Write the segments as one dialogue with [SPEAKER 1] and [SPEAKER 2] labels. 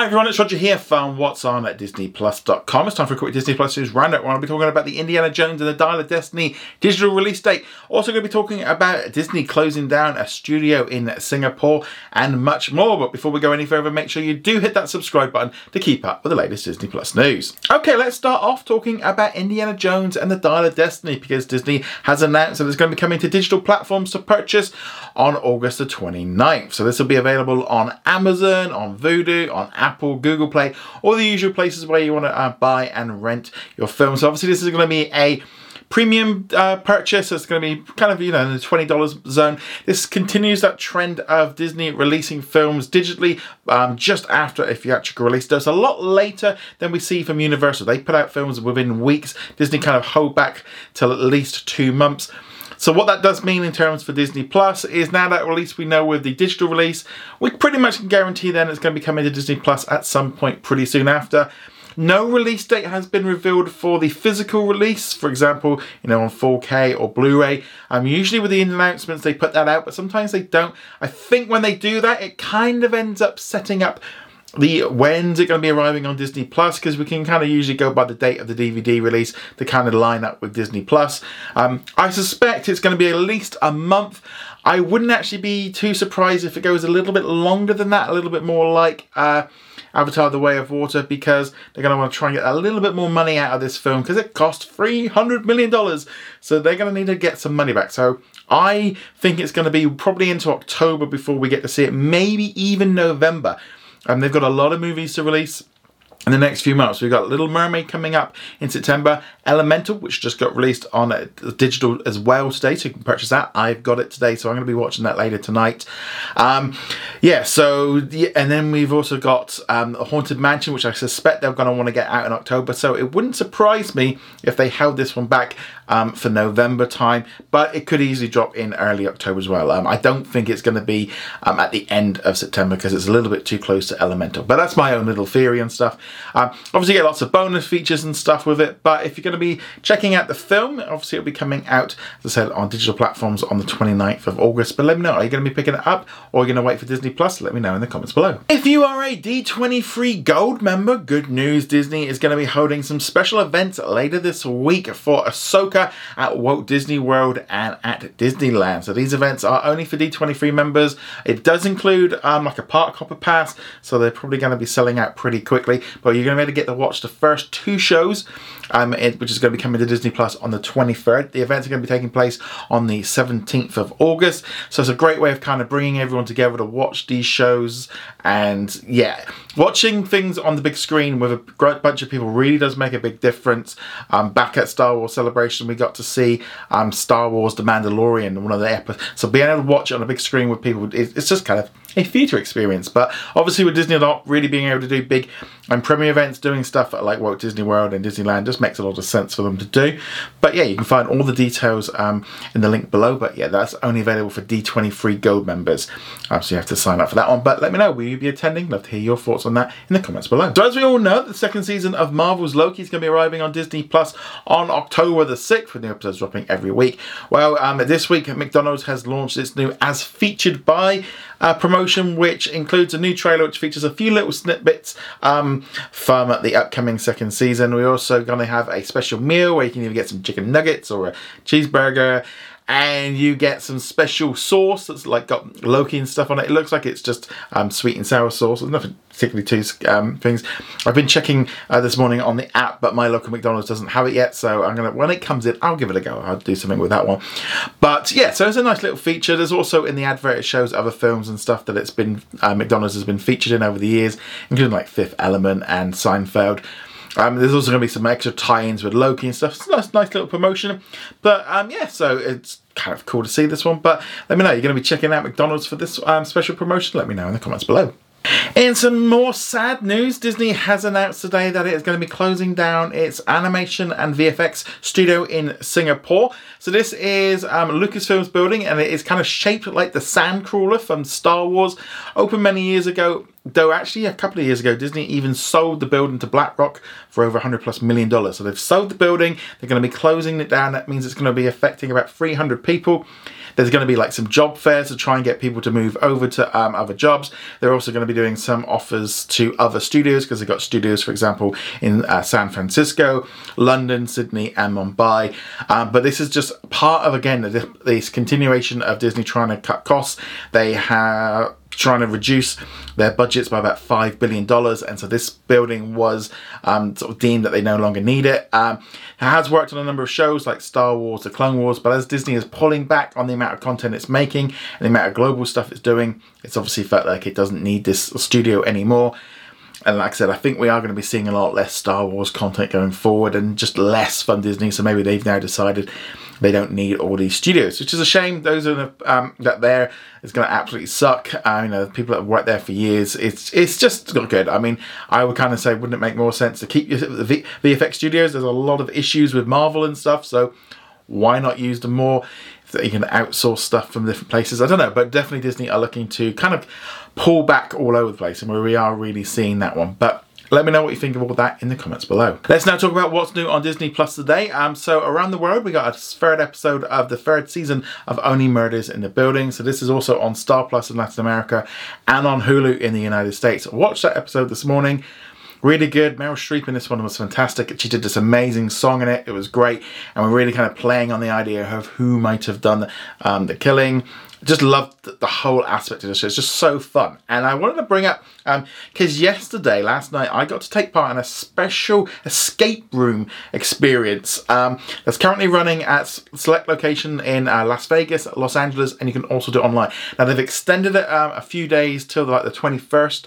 [SPEAKER 1] Hi everyone, it's Roger here from What's On at DisneyPlus.com. It's time for a quick Disney Plus news roundup. I'll be talking about the Indiana Jones and the Dial of Destiny digital release date. Also going to be talking about Disney closing down a studio in Singapore and much more. But before we go any further, make sure you do hit that subscribe button to keep up with the latest Disney Plus news. Okay, let's start off talking about Indiana Jones and the Dial of Destiny because Disney has announced that it's going to be coming to digital platforms to purchase on August the 29th. So this will be available on Amazon, on Vudu, on Apple, Google Play, all the usual places where you want to uh, buy and rent your films. So obviously, this is going to be a premium uh, purchase. It's going to be kind of, you know, in the $20 zone. This continues that trend of Disney releasing films digitally um, just after a theatrical release. Does a lot later than we see from Universal. They put out films within weeks. Disney kind of hold back till at least two months. So what that does mean in terms for Disney Plus is now that release we know with the digital release, we pretty much can guarantee then it's going to be coming to Disney Plus at some point pretty soon after. No release date has been revealed for the physical release, for example, you know, on 4K or Blu-ray. Um, usually with the announcements they put that out, but sometimes they don't. I think when they do that, it kind of ends up setting up the when's it going to be arriving on Disney Plus because we can kind of usually go by the date of the DVD release to kind of line up with Disney Plus. Um, I suspect it's going to be at least a month. I wouldn't actually be too surprised if it goes a little bit longer than that, a little bit more like uh, Avatar The Way of Water because they're going to want to try and get a little bit more money out of this film because it cost $300 million. So they're going to need to get some money back. So I think it's going to be probably into October before we get to see it, maybe even November. And they've got a lot of movies to release in the next few months. We've got Little Mermaid coming up in September, Elemental, which just got released on digital as well today, so you can purchase that. I've got it today, so I'm going to be watching that later tonight. Um, yeah, so, and then we've also got um, a Haunted Mansion, which I suspect they're going to want to get out in October, so it wouldn't surprise me if they held this one back um, for November time, but it could easily drop in early October as well. Um, I don't think it's going to be um, at the end of September because it's a little bit too close to Elemental, but that's my own little theory and stuff. Um, obviously, you get lots of bonus features and stuff with it, but if you're going to be checking out the film, obviously it'll be coming out, as I said, on digital platforms on the 29th of August. But let me know, are you going to be picking it up or are you going to wait for Disney Plus? Let me know in the comments below. If you are a D23 Gold member, good news, Disney is going to be holding some special events later this week for Ahsoka at Walt Disney World and at Disneyland. So these events are only for D23 members. It does include um, like a park hopper pass, so they're probably going to be selling out pretty quickly. But you're going to be able to get to watch the first two shows, um, which is going to be coming to Disney Plus on the 23rd. The events are going to be taking place on the 17th of August. So it's a great way of kind of bringing everyone together to watch these shows. And yeah, watching things on the big screen with a great bunch of people really does make a big difference. Um, back at Star Wars Celebration, we got to see um, Star Wars The Mandalorian, one of the episodes. So being able to watch it on a big screen with people, it's just kind of a theatre experience. But obviously, with Disney not really being able to do big and premiere events, doing stuff like Walt Disney World and Disneyland just makes a lot of sense for them to do. But yeah, you can find all the details um, in the link below. But yeah, that's only available for D23 Gold members. Um, so you have to sign up for that one. But let me know, will you be attending? Love to hear your thoughts on that in the comments below. So as we all know, the second season of Marvel's Loki is going to be arriving on Disney Plus on October the 6th, with new episodes dropping every week. Well, um, this week, McDonald's has launched its new As Featured By uh, promotion, which includes a new trailer which features a few little snippets um, from the upcoming second season. We're also going to have a special meal where you can either get some chicken nuggets or a cheeseburger and you get some special sauce that's like got Loki and stuff on it. It looks like it's just um, sweet and sour sauce. There's nothing particularly too um, things. I've been checking uh, this morning on the app, but my local McDonald's doesn't have it yet. So I'm gonna when it comes in, I'll give it a go. I'll do something with that one. But yeah, so it's a nice little feature. There's also in the advert it shows other films and stuff that it's been uh, McDonald's has been featured in over the years, including like Fifth Element and Seinfeld. Um, there's also going to be some extra tie-ins with Loki and stuff. It's a nice, nice little promotion. But um, yeah, so it's kind of cool to see this one. But let me know, you're going to be checking out McDonald's for this um, special promotion? Let me know in the comments below. In some more sad news, Disney has announced today that it is going to be closing down its animation and VFX studio in Singapore. So this is um, Lucasfilm's building and it is kind of shaped like the Sandcrawler from Star Wars. Opened many years ago, though actually a couple of years ago, Disney even sold the building to BlackRock for over 100 plus million dollars. So they've sold the building, they're going to be closing it down. That means it's going to be affecting about 300 people. There's going to be like some job fairs to try and get people to move over to um, other jobs. They're also going to be doing some offers to other studios because they've got studios, for example, in uh, San Francisco, London, Sydney, and Mumbai. Um, but this is just part of again this continuation of Disney trying to cut costs. They have trying to reduce their budgets by about five billion dollars, and so this building was um, sort of deemed that they no longer need it. Um, it has worked on a number of shows like Star Wars, The Clone Wars, but as Disney is pulling back on the amount of content it's making and the amount of global stuff it's doing, it's obviously felt like it doesn't need this studio anymore. And like I said, I think we are going to be seeing a lot less Star Wars content going forward and just less fun Disney. So maybe they've now decided they don't need all these studios, which is a shame. Those are the, um, that there is going to absolutely suck. Uh, you know, people that have worked there for years, it's it's just not good. I mean, I would kind of say, wouldn't it make more sense to keep the VFX studios? There's a lot of issues with Marvel and stuff, so why not use them more? That you can outsource stuff from different places. I don't know, but definitely Disney are looking to kind of pull back all over the place, and we are really seeing that one. But let me know what you think of all that in the comments below. Let's now talk about what's new on Disney Plus today. Um, so around the world, we got a third episode of the third season of Only Murders in the Building. So this is also on Star Plus in Latin America and on Hulu in the United States. Watch that episode this morning. Really good. Meryl Streep in this one was fantastic. She did this amazing song in it. It was great. And we're really kind of playing on the idea of who might have done the, um, the killing just loved the whole aspect of show. It's just so fun. And I wanted to bring up, because um, yesterday, last night, I got to take part in a special escape room experience um, that's currently running at select location in uh, Las Vegas, Los Angeles, and you can also do it online. Now, they've extended it um, a few days till like the 21st.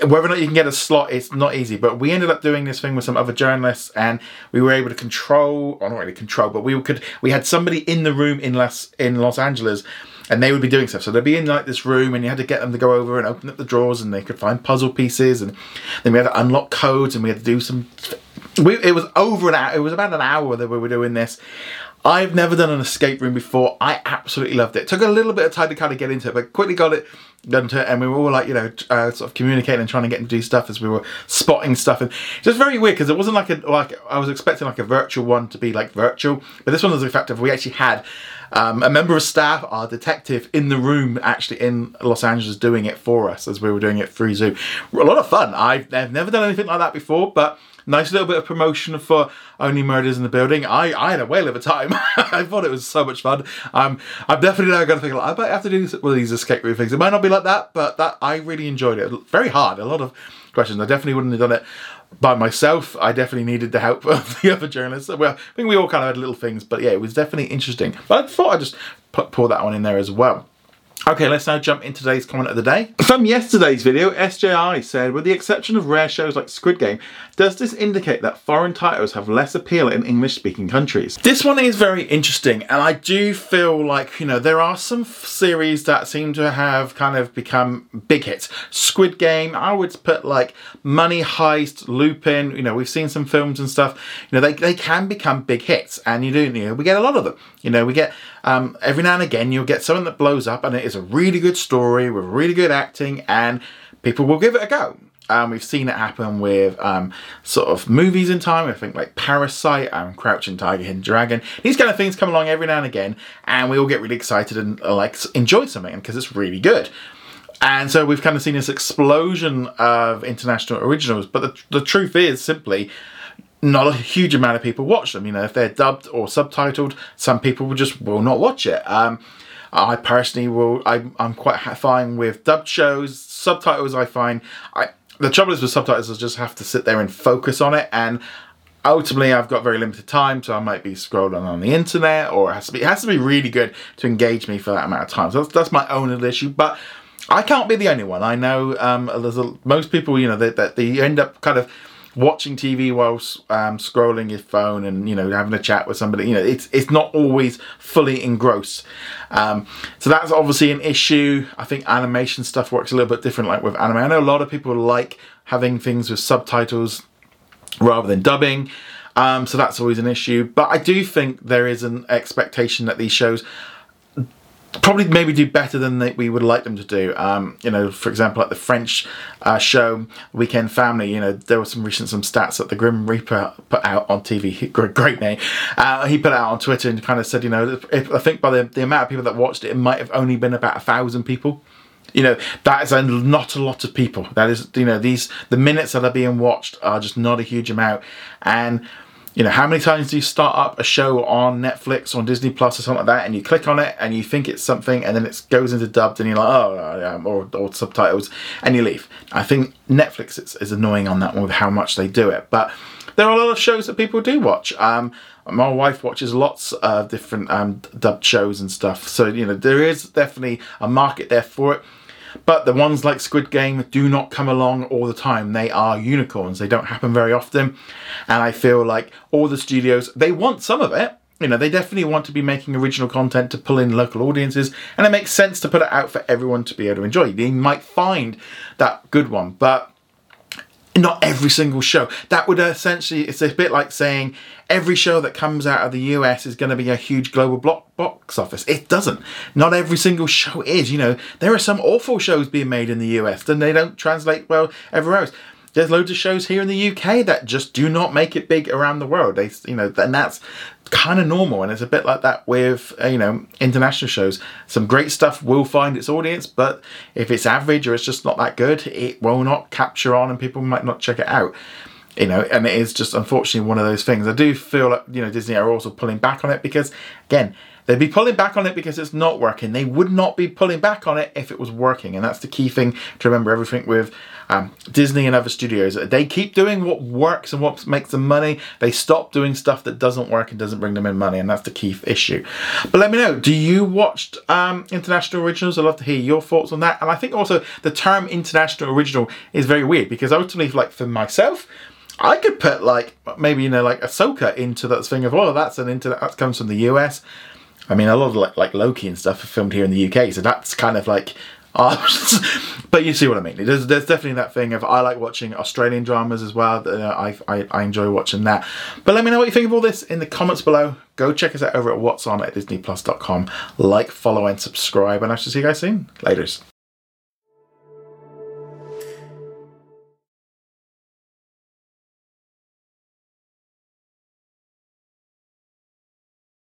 [SPEAKER 1] Whether or not you can get a slot, it's not easy. But we ended up doing this thing with some other journalists, and we were able to control, or not really control, but we could. We had somebody in the room in Los in Los Angeles, and they would be doing stuff. So they'd be in like this room, and you had to get them to go over and open up the drawers, and they could find puzzle pieces, and then we had to unlock codes, and we had to do some. We, it was over an hour. It was about an hour that we were doing this. I've never done an escape room before. I absolutely loved it. Took a little bit of time to kind of get into it, but quickly got it into it, and we were all like, you know, uh, sort of communicating and trying to get to do stuff as we were spotting stuff, and just very weird because it wasn't like a like I was expecting like a virtual one to be like virtual, but this one was effective. We actually had um, a member of staff, our detective, in the room actually in Los Angeles doing it for us as we were doing it through Zoom. A lot of fun. I've, I've never done anything like that before, but nice little bit of promotion for Only Murders in the Building. I, I had a whale of a time. I thought it was so much fun. Um, I'm definitely now going to think, like, I might have to do one of these escape room things. It might not be like that, but that I really enjoyed it. Very hard. A lot of questions. I definitely wouldn't have done it by myself. I definitely needed the help of the other journalists. Well, I think we all kind of had little things, but yeah, it was definitely interesting. But I thought I'd just put, pour that one in there as well. Okay, let's now jump into today's comment of the day. From yesterday's video, SJI said, with the exception of rare shows like Squid Game, does this indicate that foreign titles have less appeal in English-speaking countries? This one is very interesting, and I do feel like, you know, there are some series that seem to have kind of become big hits. Squid Game, I would put like Money Heist, Lupin, you know, we've seen some films and stuff, you know, they, they can become big hits, and you do, you know, we get a lot of them. You know, we get, um, every now and again, you'll get something that blows up, and it is a really good story with really good acting, and people will give it a go. Um, we've seen it happen with um, sort of movies in time. I think like Parasite and Crouching Tiger, Hidden Dragon. These kind of things come along every now and again, and we all get really excited and uh, like enjoy something because it's really good. And so we've kind of seen this explosion of international originals. But the, the truth is simply not a huge amount of people watch them. You know, if they're dubbed or subtitled, some people will just will not watch it. Um, I personally will. I, am quite fine with dubbed shows. Subtitles, I find. I the trouble is with subtitles, I just have to sit there and focus on it, and ultimately I've got very limited time, so I might be scrolling on the internet, or it has to be it has to be really good to engage me for that amount of time. So that's, that's my own little issue, but. I can't be the only one. I know um, a, most people, you know, that they, they end up kind of watching TV whilst um, scrolling your phone and you know having a chat with somebody. You know, it's it's not always fully engrossed. Um, so that's obviously an issue. I think animation stuff works a little bit different, like with anime. I know a lot of people like having things with subtitles rather than dubbing. Um, so that's always an issue. But I do think there is an expectation that these shows probably maybe do better than they, we would like them to do. Um, you know, for example, like the French uh, show Weekend Family. You know, there were some recent some stats that the Grim Reaper put out on TV. Great, name. Uh, he put out on Twitter and kind of said, you know, if, I think by the, the amount of people that watched it, it might have only been about a thousand people you know that is a, not a lot of people that is you know these the minutes that are being watched are just not a huge amount and you know, how many times do you start up a show on Netflix or on Disney Plus or something like that, and you click on it and you think it's something, and then it goes into dubbed, and you're like, oh, or, or subtitles, and you leave. I think Netflix is, is annoying on that one with how much they do it, but there are a lot of shows that people do watch. Um, my wife watches lots of different um, dubbed shows and stuff, so you know there is definitely a market there for it. But the ones like Squid Game do not come along all the time. They are unicorns. They don't happen very often. And I feel like all the studios, they want some of it. You know, they definitely want to be making original content to pull in local audiences, and it makes sense to put it out for everyone to be able to enjoy. They might find that good one, but not every single show. That would essentially, it's a bit like saying every show that comes out of the US is going to be a huge global block box office. It doesn't. Not every single show is. You know, there are some awful shows being made in the US, and they don't translate well everywhere else. There's loads of shows here in the UK that just do not make it big around the world. They, you know, and that's kind of normal and it's a bit like that with uh, you know international shows. Some great stuff will find its audience but if it's average or it's just not that good it will not capture on and people might not check it out. You know and it is just unfortunately one of those things. I do feel like you know disney are also pulling back on it because again They'd be pulling back on it because it's not working. They would not be pulling back on it if it was working. And that's the key thing to remember everything with um, Disney and other studios. They keep doing what works and what makes them money. They stop doing stuff that doesn't work and doesn't bring them in money. And that's the key issue. But let me know, do you watch um, international originals? I'd love to hear your thoughts on that. And I think also the term international original is very weird because ultimately, like for myself, I could put like maybe you know like Ahsoka into that thing of oh that's an inter that comes from the US. I mean, a lot of like, like Loki and stuff are filmed here in the UK, so that's kind of like. Uh, but you see what I mean. There's, there's definitely that thing of I like watching Australian dramas as well. Uh, I, I, I enjoy watching that. But let me know what you think of all this in the comments below. Go check us out over at what's on at disneyplus.com. Like, follow, and subscribe. And I shall see you guys soon. Laters.